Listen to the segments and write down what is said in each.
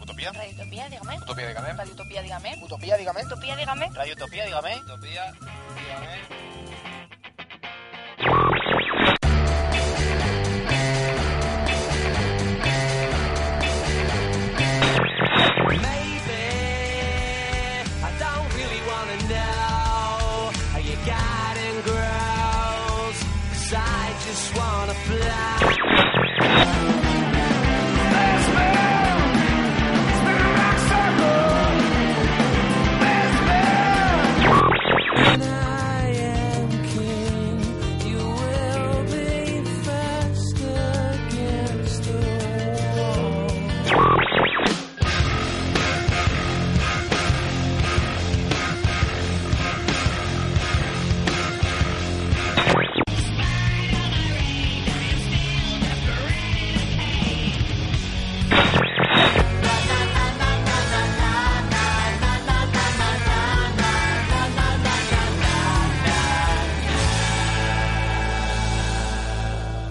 Utopía. Radio Utopía, dígame. Utopía, dígame. Radio Utopía, dígame. Utopía, dígame. Utopía, dígame. Radio Utopía, dígame. Utopía, dígame.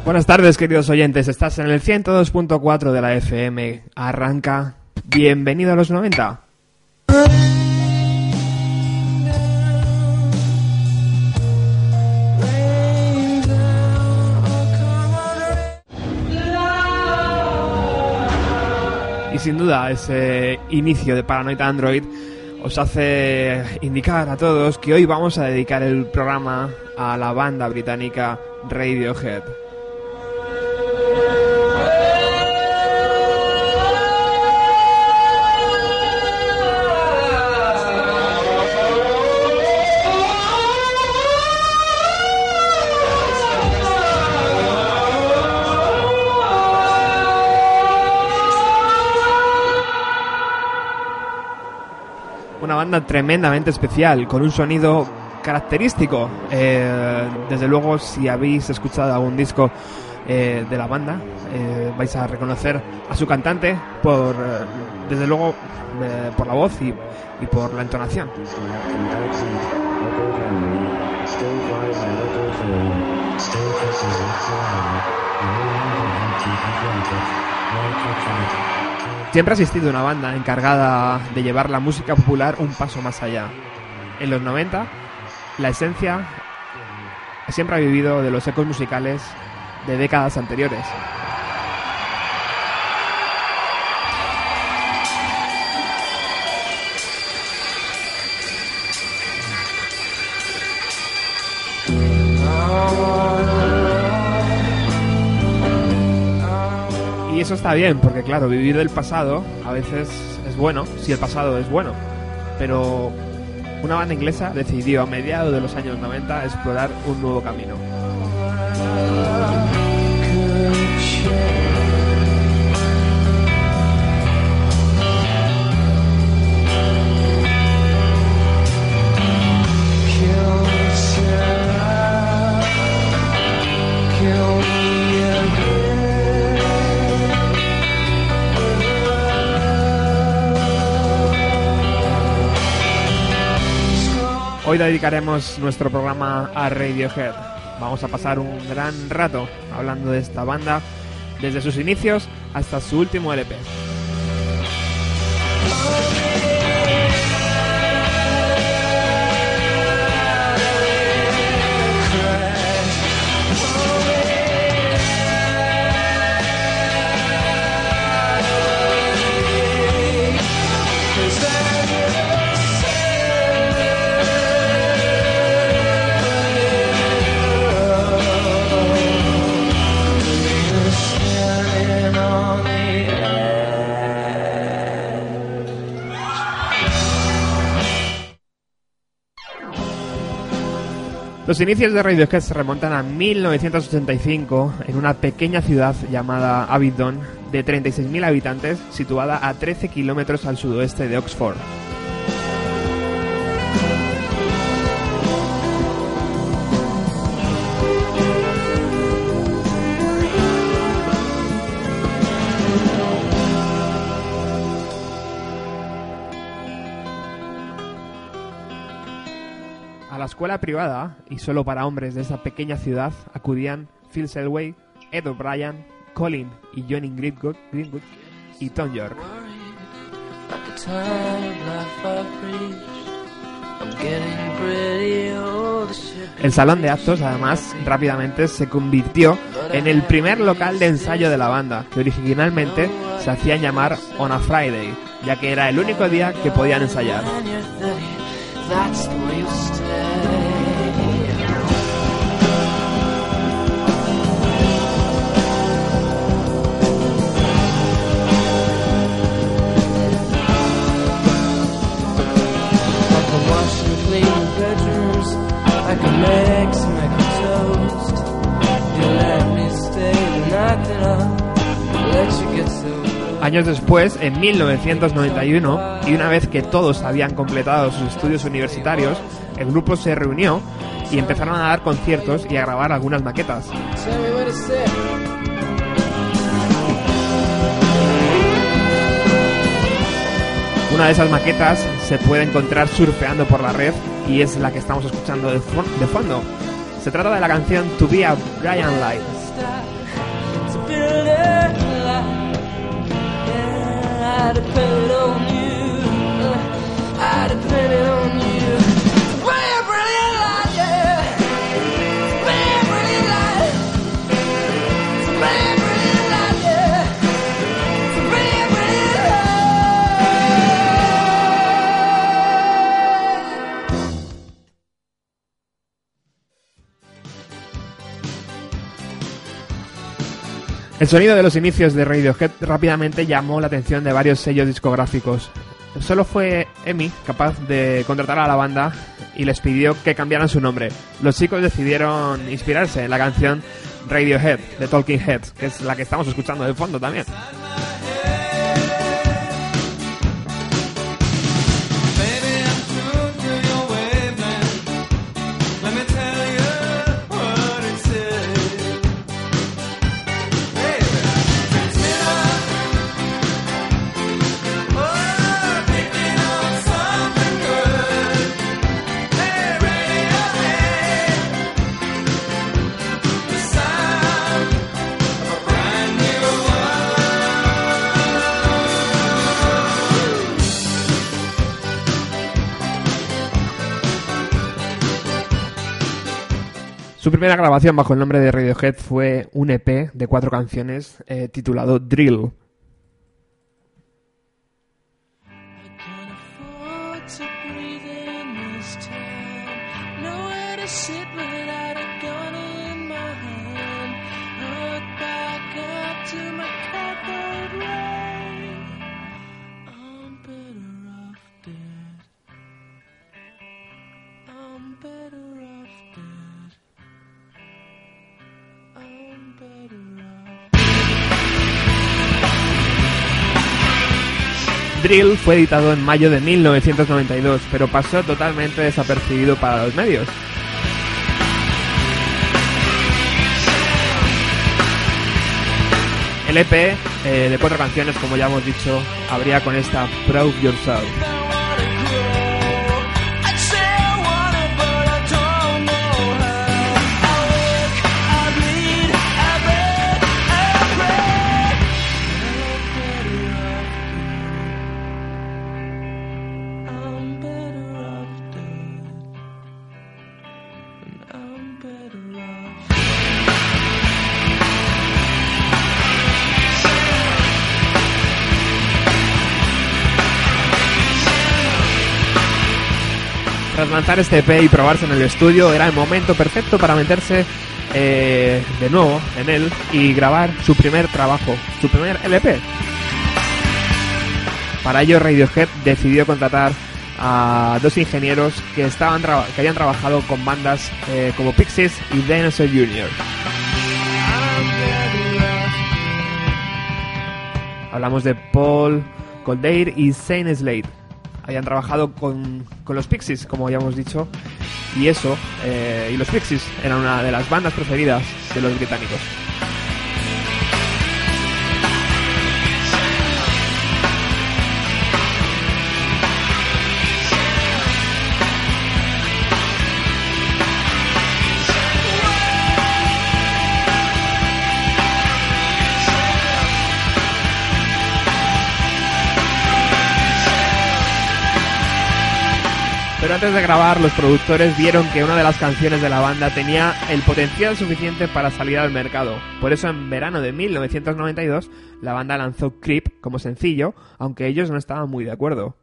Buenas tardes, queridos oyentes. Estás en el 102.4 de la FM. Arranca. Bienvenido a los 90. Y sin duda, ese inicio de Paranoid Android os hace indicar a todos que hoy vamos a dedicar el programa a la banda británica Radiohead. Tremendamente especial, con un sonido característico. Eh, desde luego, si habéis escuchado algún disco eh, de la banda, eh, vais a reconocer a su cantante por, eh, desde luego, eh, por la voz y, y por la entonación. Siempre ha existido una banda encargada de llevar la música popular un paso más allá. En los 90, la esencia siempre ha vivido de los ecos musicales de décadas anteriores. Eso está bien, porque claro, vivir del pasado a veces es bueno, si el pasado es bueno. Pero una banda inglesa decidió a mediados de los años 90 explorar un nuevo camino. Hoy dedicaremos nuestro programa a Radiohead. Vamos a pasar un gran rato hablando de esta banda desde sus inicios hasta su último LP. Los inicios de Radiohead se remontan a 1985 en una pequeña ciudad llamada Abingdon de 36.000 habitantes situada a 13 kilómetros al sudoeste de Oxford. Escuela privada, y solo para hombres de esa pequeña ciudad, acudían Phil Selway, Ed O'Brien, Colin y Johnny Greenwood, Greenwood y Tom York. El salón de actos, además, rápidamente se convirtió en el primer local de ensayo de la banda, que originalmente se hacía llamar On a Friday, ya que era el único día que podían ensayar. And you're 30, that's the way you stay. Clean bedrooms. I can make some egg toast. You let me stay the night that I let you get so. Años después, en 1991, y una vez que todos habían completado sus estudios universitarios, el grupo se reunió y empezaron a dar conciertos y a grabar algunas maquetas. Una de esas maquetas se puede encontrar surfeando por la red y es la que estamos escuchando de, de fondo. Se trata de la canción To Be a Brian Light. I depend on you. Uh, I depend on you. El sonido de los inicios de Radiohead rápidamente llamó la atención de varios sellos discográficos. Solo fue EMI capaz de contratar a la banda y les pidió que cambiaran su nombre. Los chicos decidieron inspirarse en la canción Radiohead de Talking Heads, que es la que estamos escuchando de fondo también. Primera grabación bajo el nombre de Radiohead fue un EP de cuatro canciones eh, titulado Drill. Drill fue editado en mayo de 1992, pero pasó totalmente desapercibido para los medios. El EP eh, de cuatro canciones, como ya hemos dicho, abría con esta Proud Yourself. Lanzar este EP y probarse en el estudio, era el momento perfecto para meterse eh, de nuevo en él y grabar su primer trabajo, su primer LP. Para ello, Radiohead decidió contratar a dos ingenieros que estaban que habían trabajado con bandas eh, como Pixies y Dinosaur Jr. Hablamos de Paul Coldair y Zane Slade. Habían trabajado con, con los Pixies, como ya hemos dicho, y eso, eh, y los Pixies eran una de las bandas preferidas de los británicos. Antes de grabar, los productores vieron que una de las canciones de la banda tenía el potencial suficiente para salir al mercado. Por eso en verano de 1992 la banda lanzó Creep como sencillo, aunque ellos no estaban muy de acuerdo.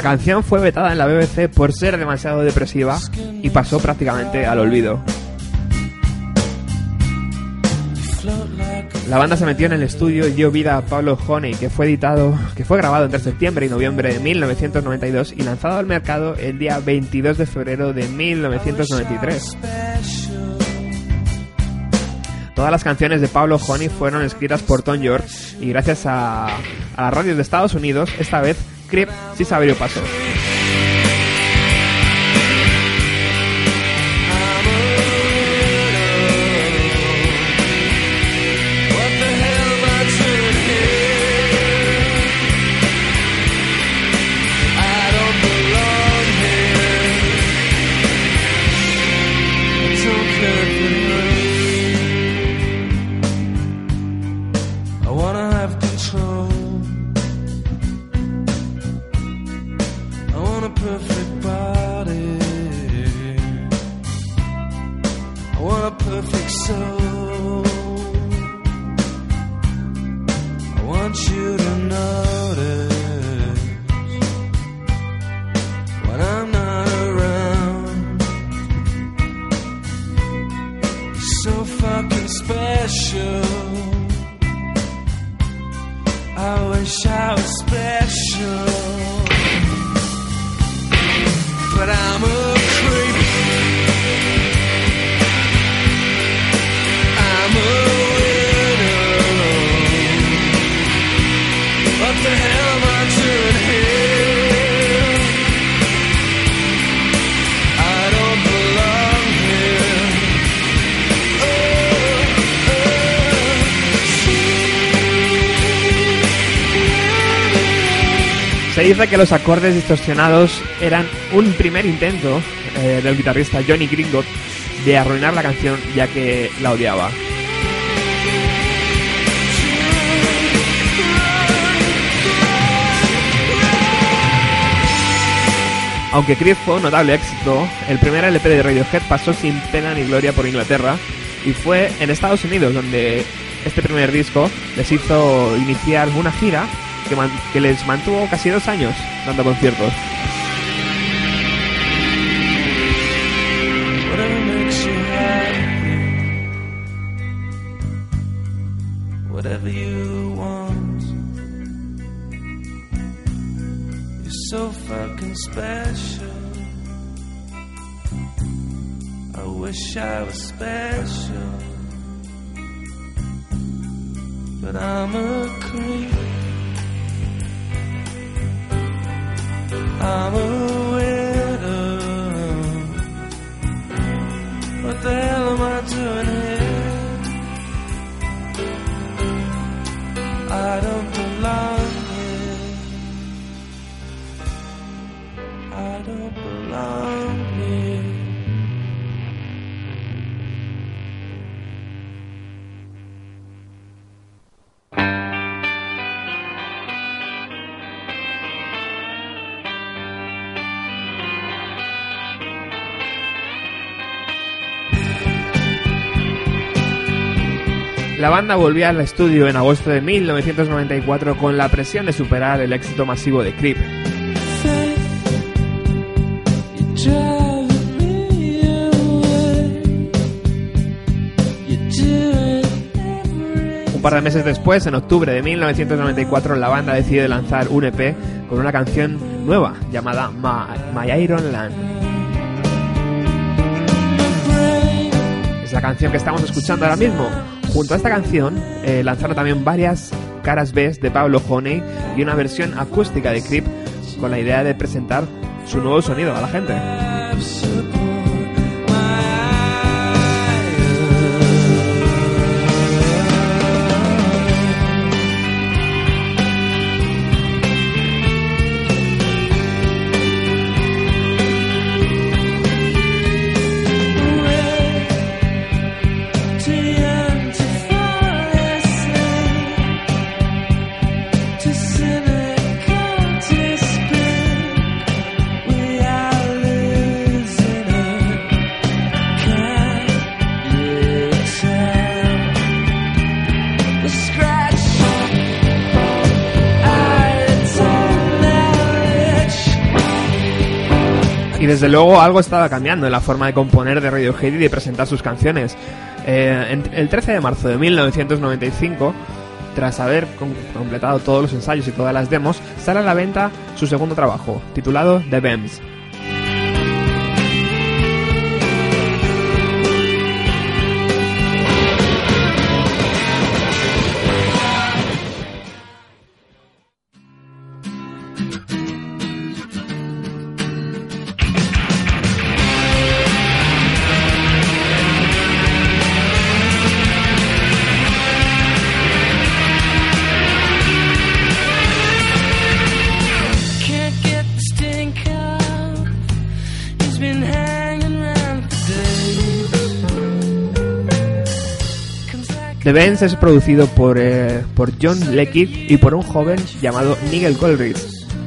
La canción fue vetada en la BBC por ser demasiado depresiva y pasó prácticamente al olvido. La banda se metió en el estudio y dio vida a Pablo Honey, que fue editado, que fue grabado entre septiembre y noviembre de 1992 y lanzado al mercado el día 22 de febrero de 1993. special. Todas las canciones de Pablo Honey fueron escritas por Tom York y gracias a, a las de Estados Unidos, esta vez Se abrió paso. Los acordes distorsionados eran un primer intento eh, del guitarrista Johnny Gringot de arruinar la canción ya que la odiaba. Aunque Creep fue un notable éxito, el primer LP de Radiohead pasó sin pena ni gloria por Inglaterra y fue en Estados Unidos donde este primer disco les hizo iniciar una gira que, man- que les mantuvo casi dos años dando conciertos. Whatever you want. You're so fucking special. I wish I was special. But I'm a creep. I'm banda volvió al estudio en agosto de 1994 con la presión de superar el éxito masivo de Creep. Un par de meses después, en octubre de 1994, la banda decide lanzar un EP con una canción nueva llamada My Iron Land. Es la canción que estamos escuchando ahora mismo. Junto a esta canción eh, lanzaron también varias caras B de Pablo Honey y una versión acústica de Creep con la idea de presentar su nuevo sonido a la gente. Desde luego algo estaba cambiando en la forma de componer de Radiohead y de presentar sus canciones. Eh, el 13 de marzo de 1995, tras haber com- completado todos los ensayos y todas las demos, sale a la venta su segundo trabajo, titulado The Bems. The Benz es producido por, eh, por John Leckie y por un joven llamado Nigel Goldrich,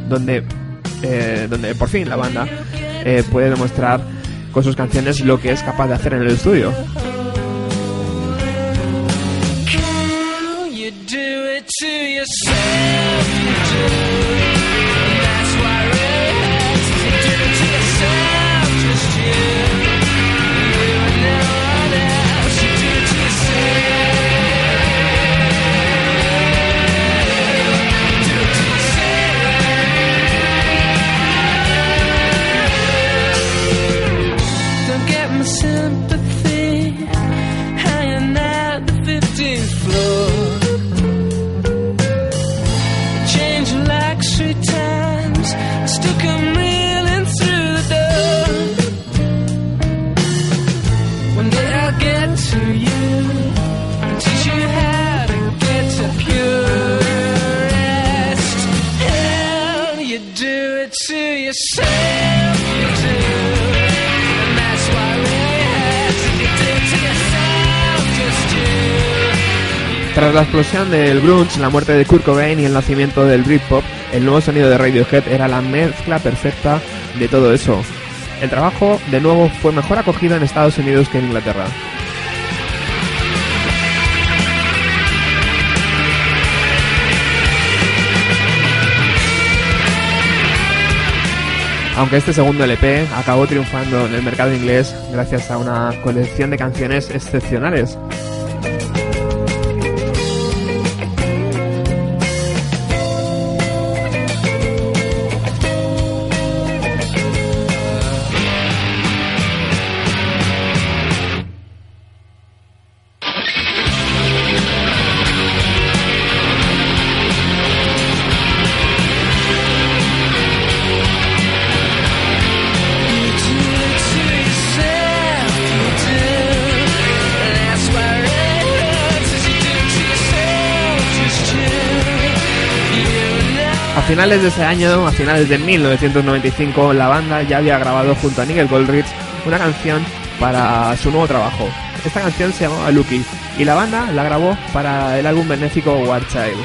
donde, eh, donde por fin la banda eh, puede demostrar con sus canciones lo que es capaz de hacer en el estudio. Tras la explosión del grunge, la muerte de Kurt Cobain y el nacimiento del Britpop, el nuevo sonido de Radiohead era la mezcla perfecta de todo eso. El trabajo, de nuevo, fue mejor acogido en Estados Unidos que en Inglaterra. Aunque este segundo LP acabó triunfando en el mercado inglés gracias a una colección de canciones excepcionales. Finales de ese año, a finales de 1995, la banda ya había grabado junto a Nigel Goldrich una canción para su nuevo trabajo. Esta canción se llamaba Lucky y la banda la grabó para el álbum benéfico War Child.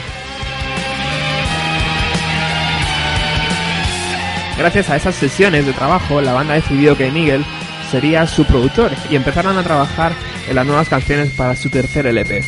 Gracias a esas sesiones de trabajo, la banda decidió que Nigel sería su productor y empezaron a trabajar en las nuevas canciones para su tercer LP.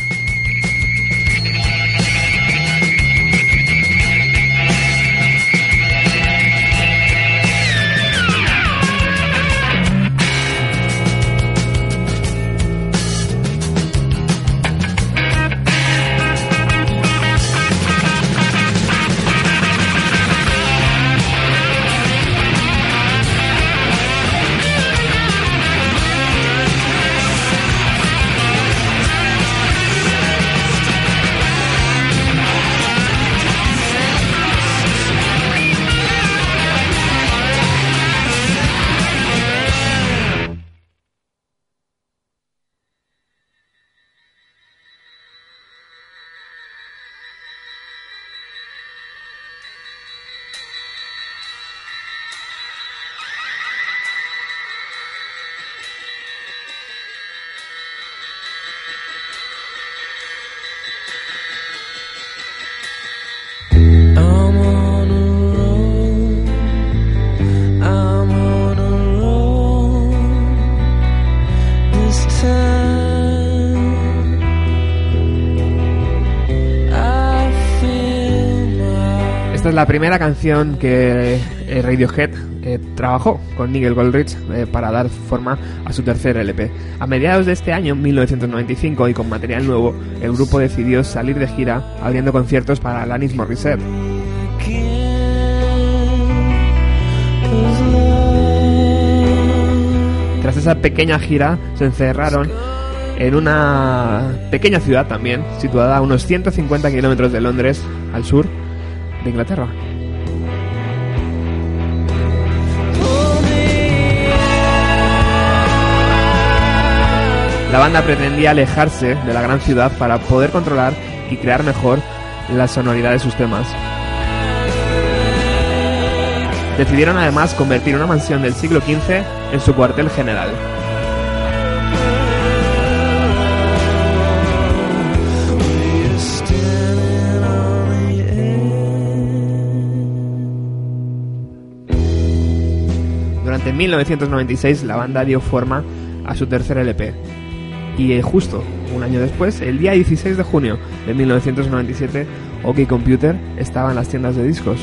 La primera canción que eh, Radiohead eh, trabajó con Nigel Goldrich eh, para dar forma a su tercer LP. A mediados de este año, 1995, y con material nuevo, el grupo decidió salir de gira abriendo conciertos para Alanis Morissette. Tras esa pequeña gira, se encerraron en una pequeña ciudad también, situada a unos 150 kilómetros de Londres, al sur de Inglaterra. La banda pretendía alejarse de la gran ciudad para poder controlar y crear mejor la sonoridad de sus temas. Decidieron además convertir una mansión del siglo XV en su cuartel general. Durante 1996 la banda dio forma a su tercer LP. Y eh, justo un año después, el día 16 de junio de 1997, OK Computer estaba en las tiendas de discos.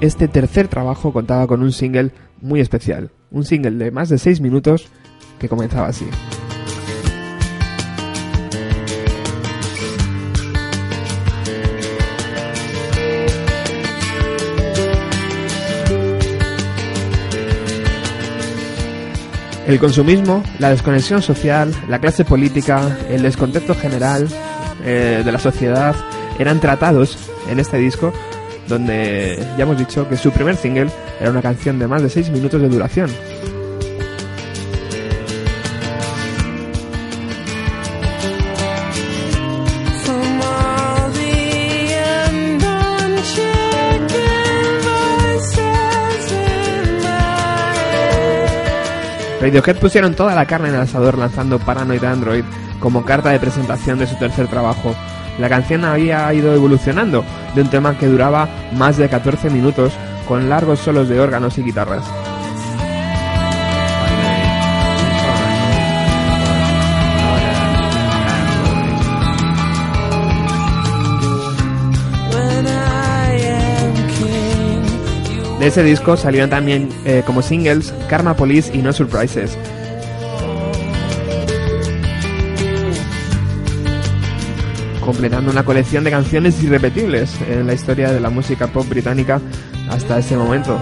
Este, tercer trabajo contaba con un single muy especial. Un single de más de 6 minutos que comenzaba así. El consumismo, la desconexión social, la clase política, el descontexto general eh, de la sociedad eran tratados en este disco donde ya hemos dicho que su primer single era una canción de más de 6 minutos de duración. Radiohead pusieron toda la carne en el asador lanzando Paranoid Android como carta de presentación de su tercer trabajo. La canción había ido evolucionando de un tema que duraba más de 14 minutos con largos solos de órganos y guitarras. De ese disco salieron también eh, como singles Karma Police y No Surprises. Completando una colección de canciones irrepetibles en la historia de la música pop británica hasta ese momento.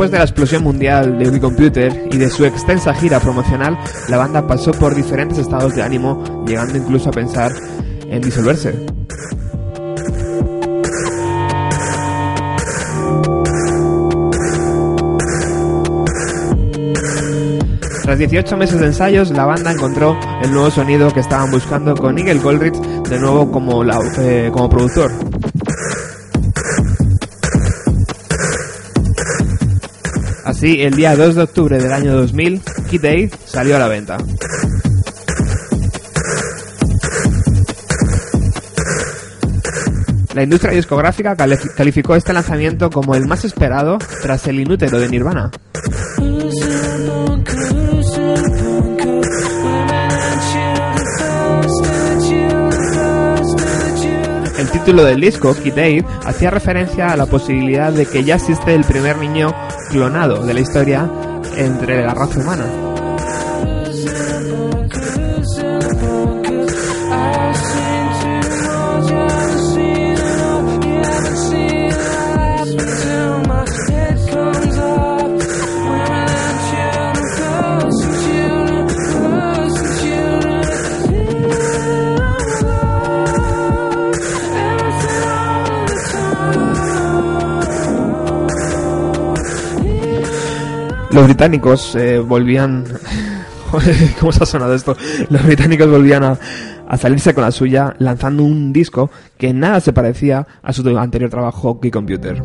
Después de la explosión mundial de Unicomputer y de su extensa gira promocional, la banda pasó por diferentes estados de ánimo, llegando incluso a pensar en disolverse. Tras 18 meses de ensayos, la banda encontró el nuevo sonido que estaban buscando con Nigel Goldrich de nuevo como, eh, como productor. Así, el día 2 de octubre del año 2000, Kid Aid salió a la venta. La industria discográfica calif- calificó este lanzamiento como el más esperado tras el inútero de Nirvana. El título del disco, Kid Aid, hacía referencia a la posibilidad de que ya existe el primer niño clonado de la historia entre la raza humana. Los británicos eh, volvían... ¿Cómo se ha sonado esto? Los británicos volvían a, a salirse con la suya lanzando un disco que nada se parecía a su anterior trabajo, Key Computer.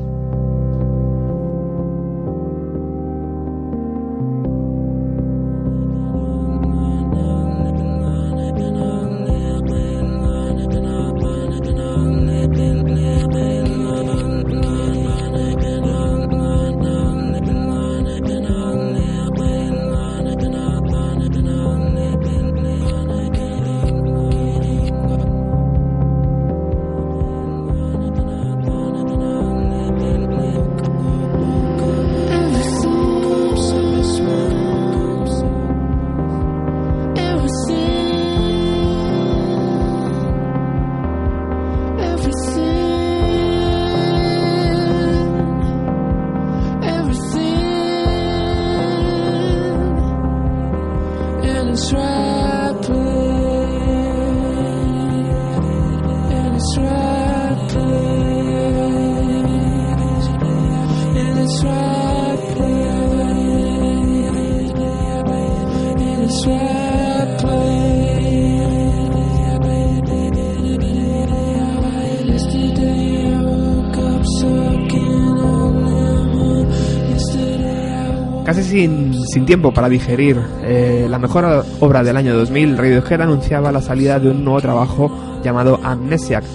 Sin, tiempo para digerir eh, la mejor obra del año 2000, Radiohead anunciaba la salida de un nuevo trabajo llamado Amnesiac,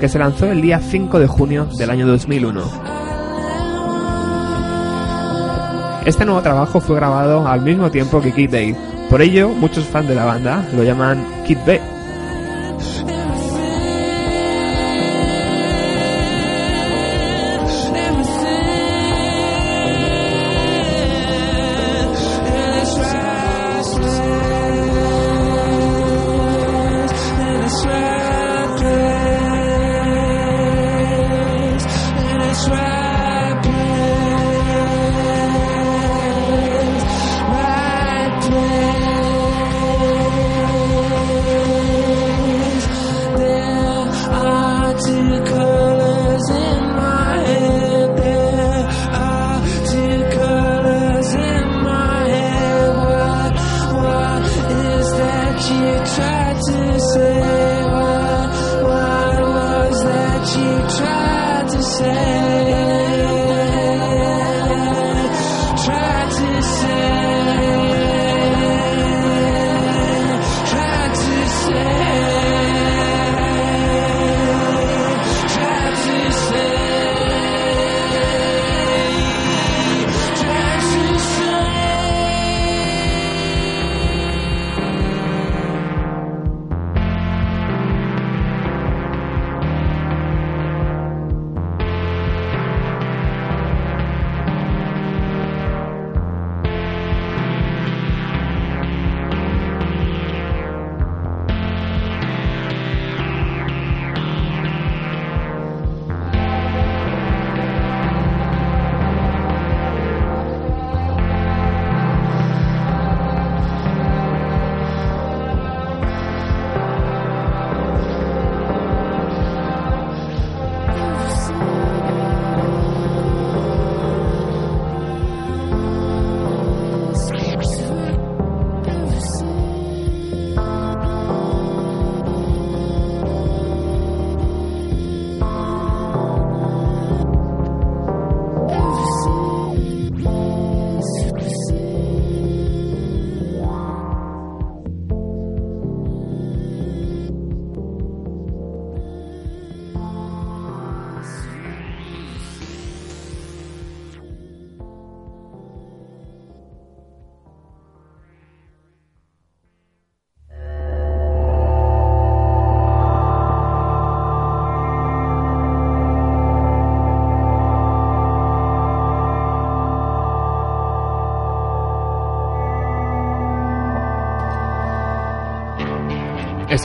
que se lanzó el día 5 de junio del año 2001. Este nuevo trabajo fue grabado al mismo tiempo que Kid Day, por ello muchos fans de la banda lo llaman Kid B.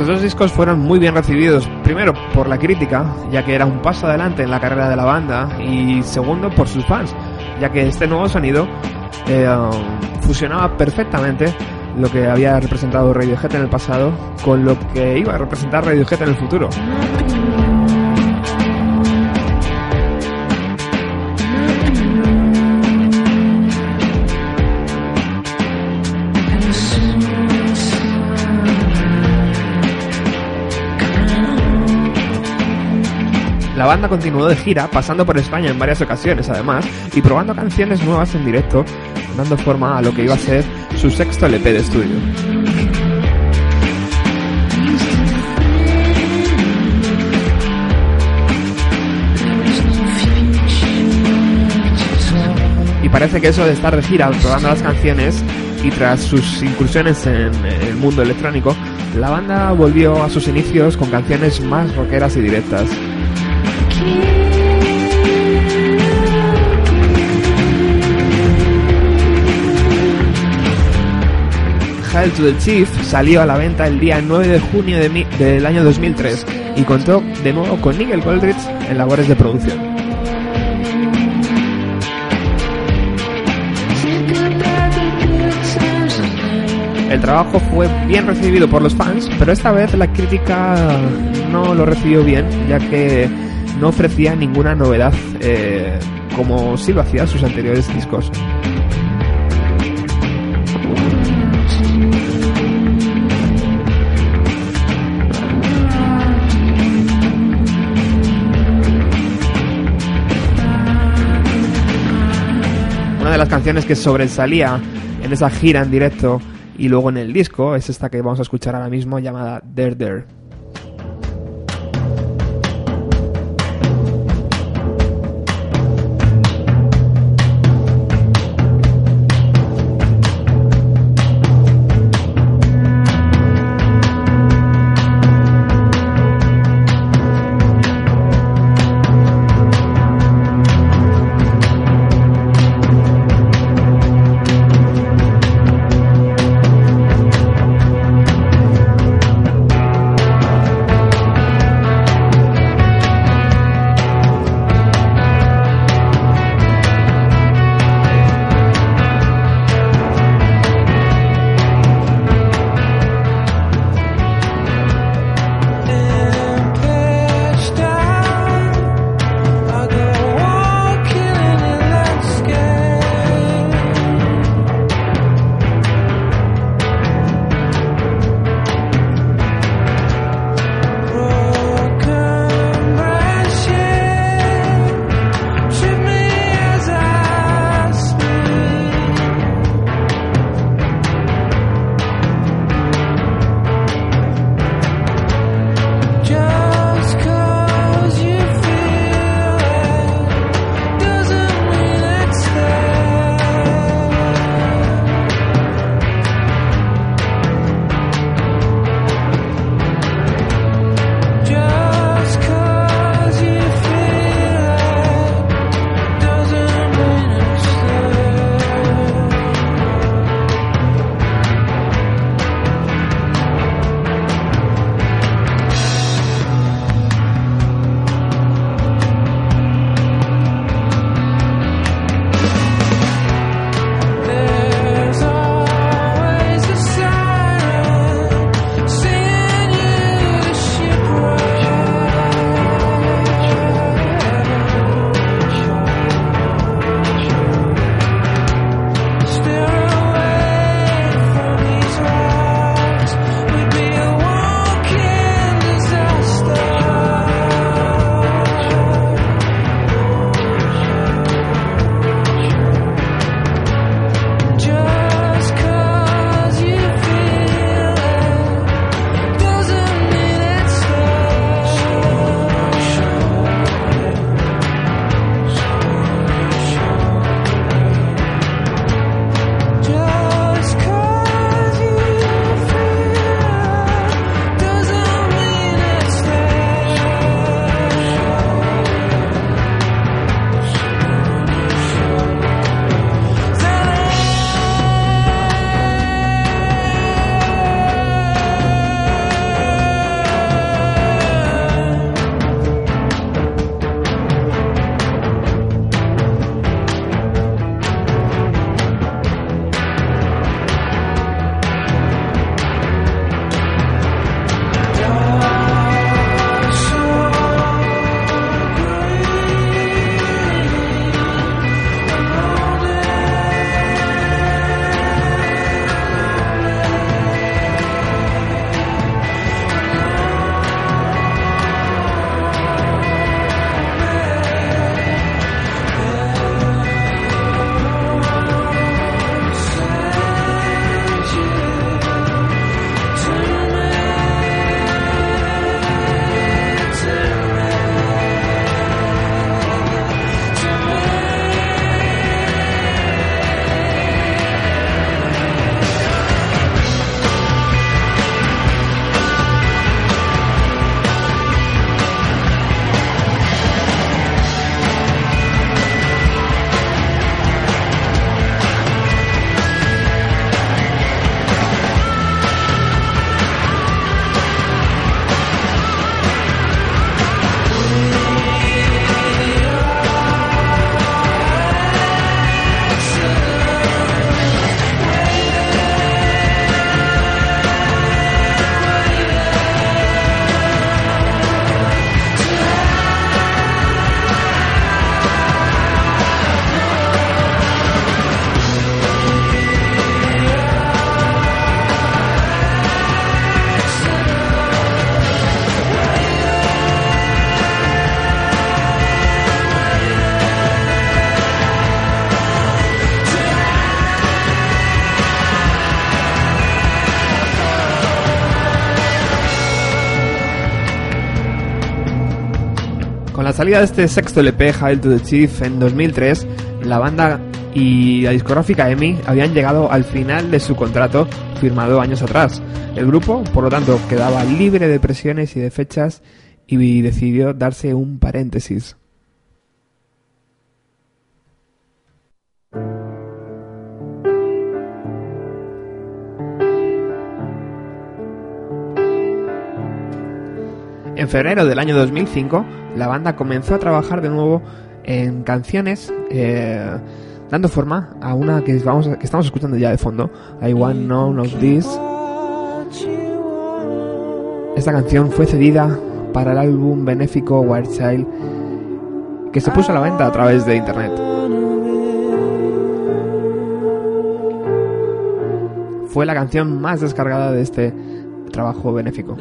Estos dos discos fueron muy bien recibidos, primero por la crítica, ya que era un paso adelante en la carrera de la banda, y segundo por sus fans, ya que este nuevo sonido eh, fusionaba perfectamente lo que había representado Radiohead en el pasado con lo que iba a representar Radiohead en el futuro. La banda continuó de gira, pasando por España en varias ocasiones además, y probando canciones nuevas en directo, dando forma a lo que iba a ser su sexto LP de estudio. Y parece que eso de estar de gira probando las canciones y tras sus incursiones en el mundo electrónico, la banda volvió a sus inicios con canciones más rockeras y directas. Hell to the Chief salió a la venta el día 9 de junio de del año 2003 y contó de nuevo con Nigel Goldrich en labores de producción. El trabajo fue bien recibido por los fans, pero esta vez la crítica no lo recibió bien, ya que no ofrecía ninguna novedad eh, como sí lo hacía sus anteriores discos. Las canciones que sobresalía en esa gira en directo y luego en el disco es esta que vamos a escuchar ahora mismo llamada There There. Salida de este sexto LP, Hail to the Chief, en 2003, la banda y la discográfica EMI habían llegado al final de su contrato firmado años atrás. El grupo, por lo tanto, quedaba libre de presiones y de fechas y decidió darse un paréntesis. En febrero del año 2005, la banda comenzó a trabajar de nuevo en canciones, eh, dando forma a una que, vamos, que estamos escuchando ya de fondo, I Want None of This. Esta canción fue cedida para el álbum benéfico Wild Child, que se puso a la venta a través de internet. Fue la canción más descargada de este trabajo benéfico.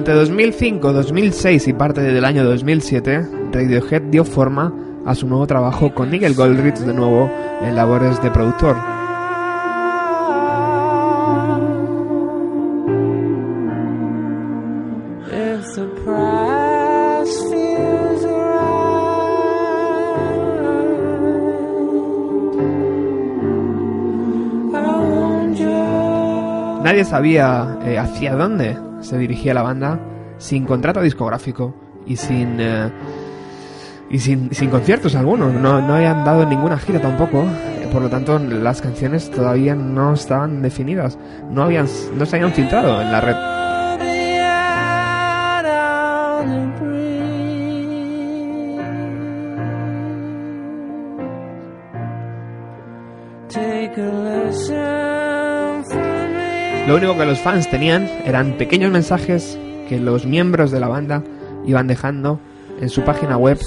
Durante 2005, 2006 y parte del año 2007, Radiohead dio forma a su nuevo trabajo con Nigel Goldrich de nuevo en labores de productor. Nadie sabía eh, hacia dónde se dirigía la banda sin contrato discográfico y sin eh, y sin, sin conciertos algunos. No, no habían dado ninguna gira tampoco. Por lo tanto, las canciones todavía no estaban definidas. No habían no se habían filtrado en la red. Único que los fans tenían eran pequeños mensajes que los miembros de la banda iban dejando en su página web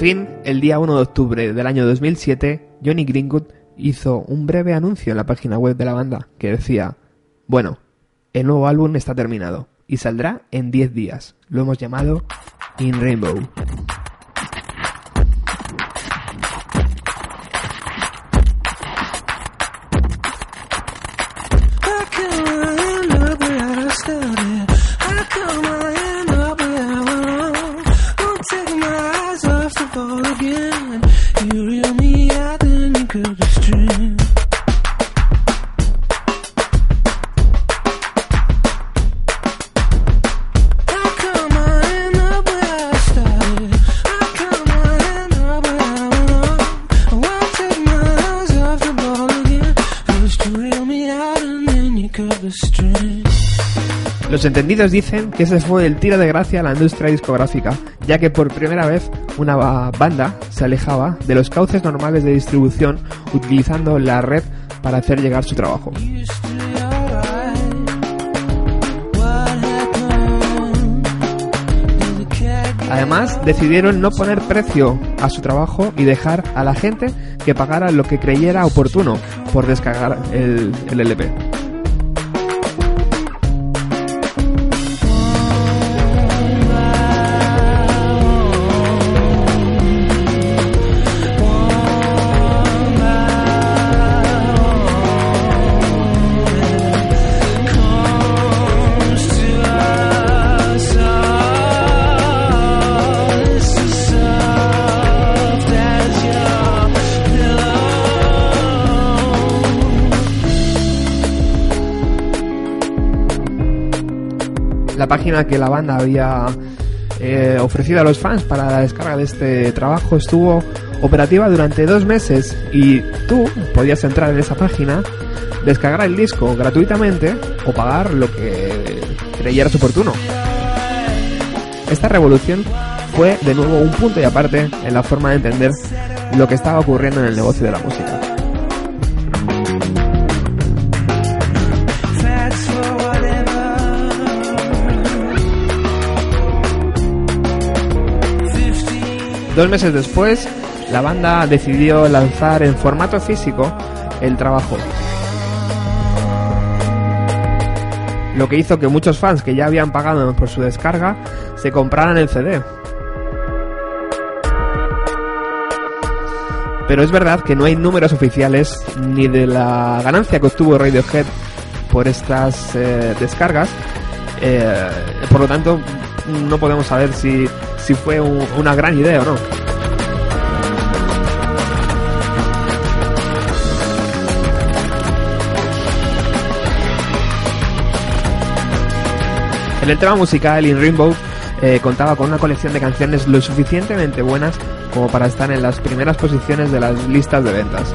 fin, el día 1 de octubre del año 2007, Johnny Greenwood hizo un breve anuncio en la página web de la banda que decía, bueno, el nuevo álbum está terminado y saldrá en 10 días. Lo hemos llamado In Rainbow. Los entendidos dicen que ese fue el tiro de gracia a la industria discográfica, ya que por primera vez una ba- banda se alejaba de los cauces normales de distribución utilizando la red para hacer llegar su trabajo. Además, decidieron no poner precio a su trabajo y dejar a la gente que pagara lo que creyera oportuno por descargar el, el LP. Página que la banda había eh, ofrecido a los fans para la descarga de este trabajo estuvo operativa durante dos meses y tú podías entrar en esa página, descargar el disco gratuitamente o pagar lo que creyeras oportuno. Esta revolución fue de nuevo un punto y aparte en la forma de entender lo que estaba ocurriendo en el negocio de la música. Dos meses después, la banda decidió lanzar en formato físico el trabajo. Lo que hizo que muchos fans que ya habían pagado por su descarga se compraran el CD. Pero es verdad que no hay números oficiales ni de la ganancia que obtuvo Radiohead por estas eh, descargas. Eh, por lo tanto, no podemos saber si, si fue un- una gran idea o no. En el tema musical, In Rainbow eh, contaba con una colección de canciones lo suficientemente buenas como para estar en las primeras posiciones de las listas de ventas.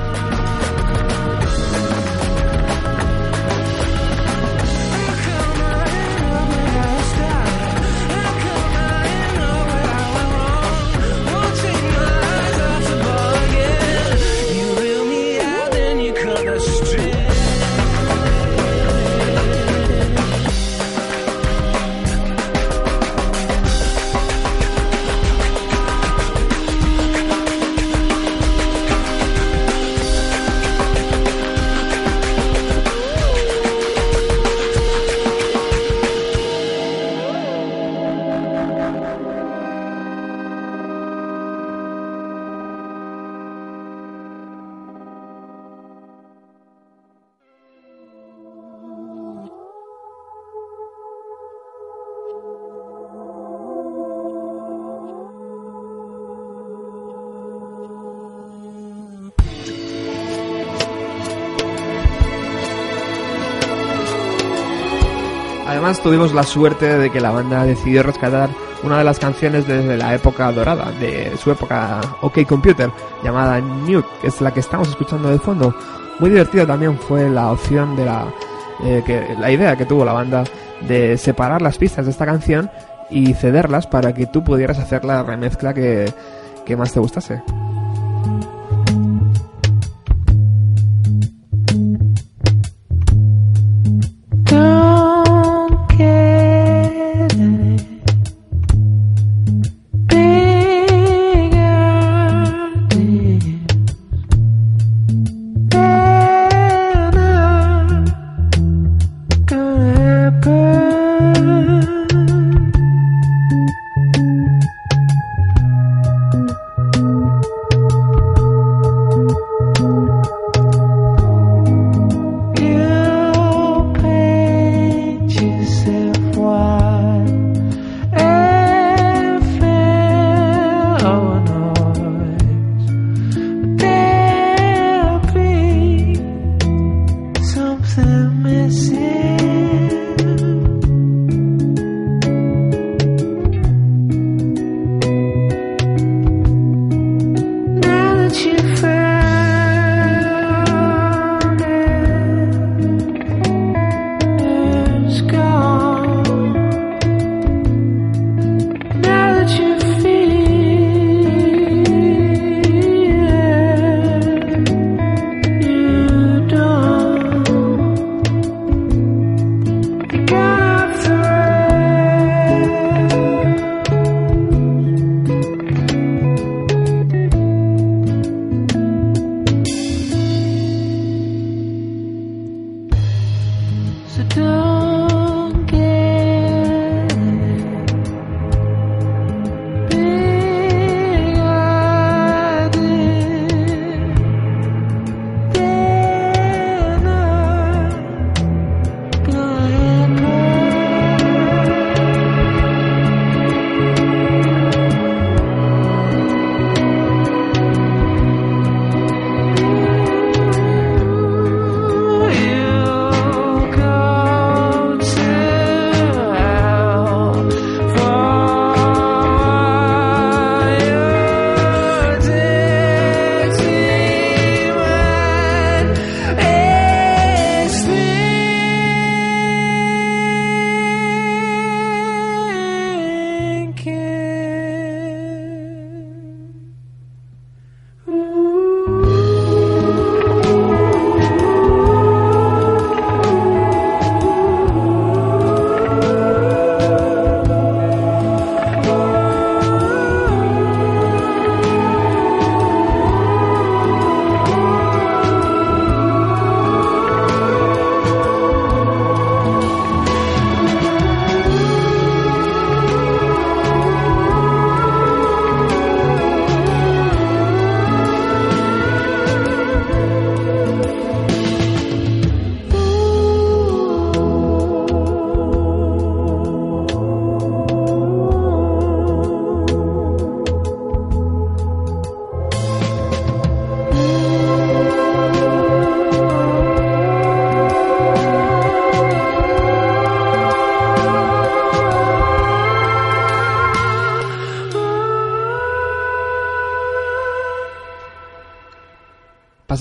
Tuvimos la suerte de que la banda decidió rescatar una de las canciones desde la época dorada, de su época OK Computer, llamada Nuke, que es la que estamos escuchando de fondo. Muy divertido también fue la opción de la, eh, que, la idea que tuvo la banda de separar las pistas de esta canción y cederlas para que tú pudieras hacer la remezcla que, que más te gustase.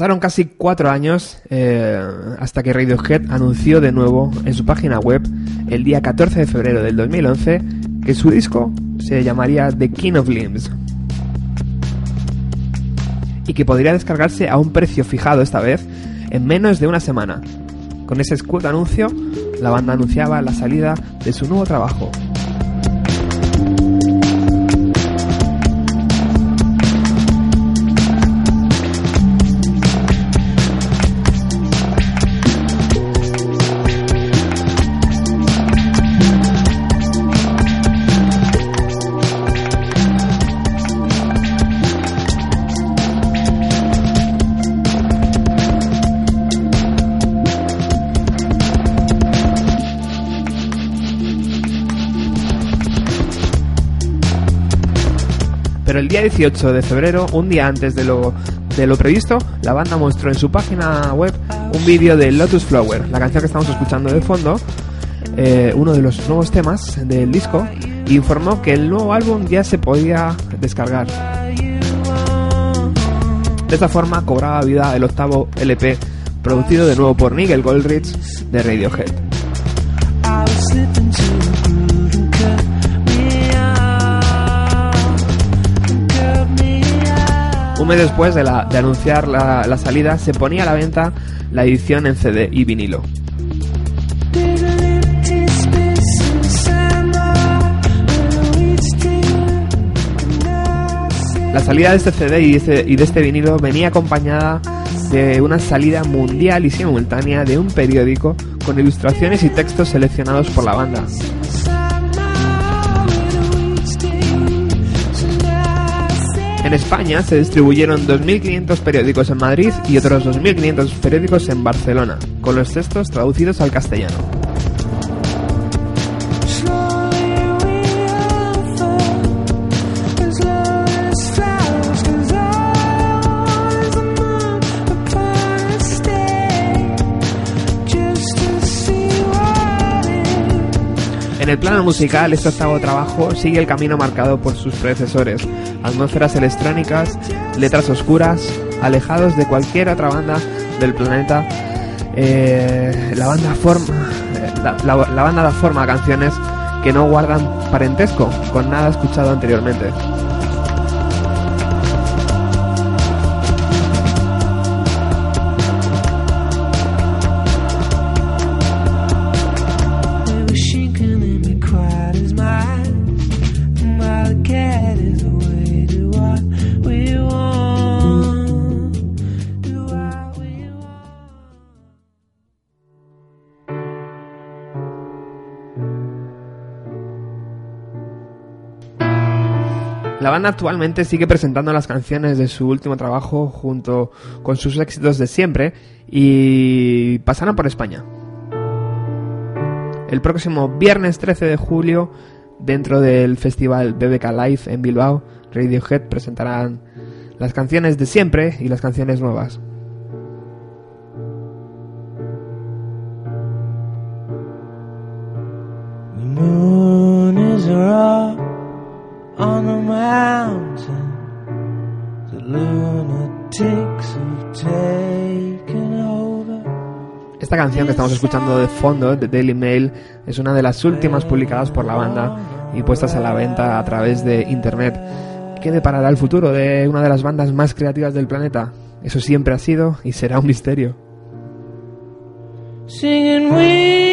Pasaron casi cuatro años eh, hasta que Radiohead anunció de nuevo en su página web el día 14 de febrero del 2011 que su disco se llamaría The King of Limbs y que podría descargarse a un precio fijado esta vez en menos de una semana. Con ese escudo anuncio, la banda anunciaba la salida de su nuevo trabajo. 18 de febrero, un día antes de lo, de lo previsto, la banda mostró en su página web un vídeo de Lotus Flower, la canción que estamos escuchando de fondo, eh, uno de los nuevos temas del disco, e informó que el nuevo álbum ya se podía descargar. De esta forma cobraba vida el octavo LP, producido de nuevo por Nigel Goldrich de Radiohead. Un mes después de, anunciar la, salida, se ponía a la venta la edición en CD y vinilo. La salida de este CD este- y de este vinilo venía acompañada de una salida mundial y simultánea de un periódico con ilustraciones y textos seleccionados por la banda. En España se distribuyeron 2.500 periódicos en Madrid y otros 2.500 periódicos en Barcelona, con los textos traducidos al castellano. En el plano musical, este octavo trabajo sigue el camino marcado por sus predecesores, atmósferas electrónicas, letras oscuras, alejados de cualquier otra banda del planeta. Eh, la banda forma, la banda da forma a canciones que no guardan parentesco con nada escuchado anteriormente. Actualmente sigue presentando las canciones de su último trabajo junto con sus éxitos de siempre y pasarán por España. El próximo viernes 13 de julio, dentro del festival BBK Live en Bilbao, Radiohead presentarán las canciones de siempre y las canciones nuevas. On the mountain. The lunatics have taken over. Esta canción que estamos escuchando de fondo, de Daily Mail, es una de las últimas publicadas por la banda y puestas a la venta a través de internet. ¿Qué deparará el futuro de una de las bandas más creativas del planeta? Eso siempre ha sido y será un misterio. Singing we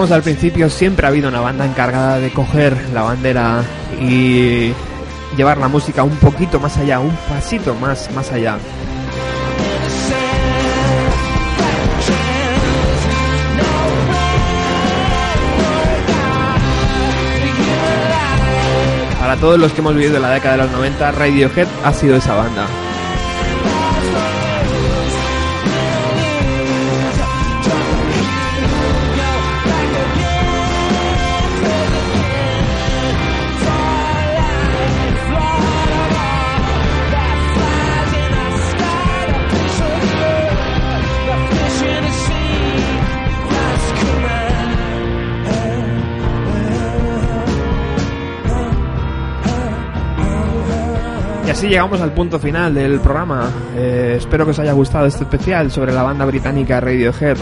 decíamos al principio, siempre ha habido una banda encargada de coger la bandera y llevar la música un poquito más allá, un pasito más, más allá. Para todos los que hemos vivido en la década de los 90, Radiohead ha sido esa banda. Así llegamos al punto final del programa. Eh, espero que os haya gustado este especial sobre la banda británica Radiohead.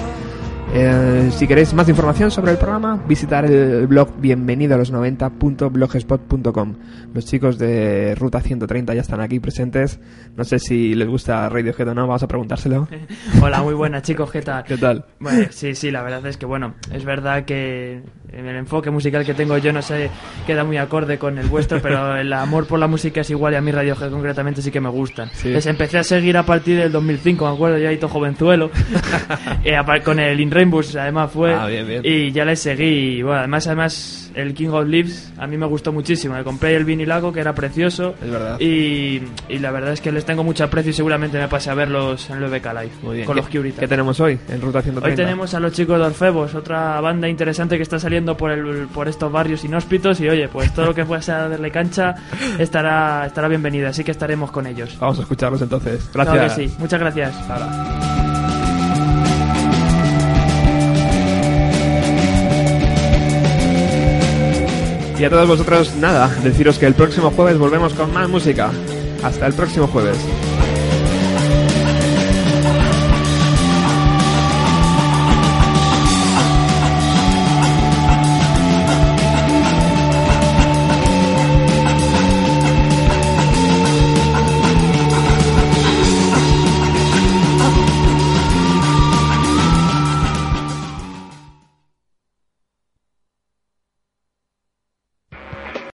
Eh, si queréis más información sobre el programa, visitar el blog bienvenido a los 90.blogspot.com. Los chicos de Ruta 130 ya están aquí presentes. No sé si les gusta Radiohead o no, vamos a preguntárselo. Hola, muy buenas chicos, ¿qué tal? ¿Qué tal? Bueno, sí, sí, la verdad es que bueno, es verdad que el enfoque musical que tengo yo no sé, queda muy acorde con el vuestro, pero el amor por la música es igual y a mí Radiohead concretamente sí que me gusta. Sí. Les empecé a seguir a partir del 2005, me acuerdo, ya ahí todo jovenzuelo, Eh, con el In Además fue, Ah, bien, bien. y ya les seguí, y bueno, además, además el King of Leaves a mí me gustó muchísimo, me compré el vinilago que era precioso, Es verdad. y, y la verdad es que les tengo mucho aprecio y seguramente me pasé a verlos en el BK Live, Muy bien. con ¿Qué, los Curitas. qué tenemos hoy en Ruta 130? Hoy tenemos a los chicos de Orfebos, otra banda interesante que está saliendo por el, por estos barrios inhóspitos y oye, pues todo lo que pueda darle cancha estará, estará bienvenido, así que estaremos con ellos. Vamos a escucharlos entonces. Gracias. Claro que sí, muchas gracias. Y a todos vosotros, nada, deciros que el próximo jueves volvemos con más música. Hasta el próximo jueves.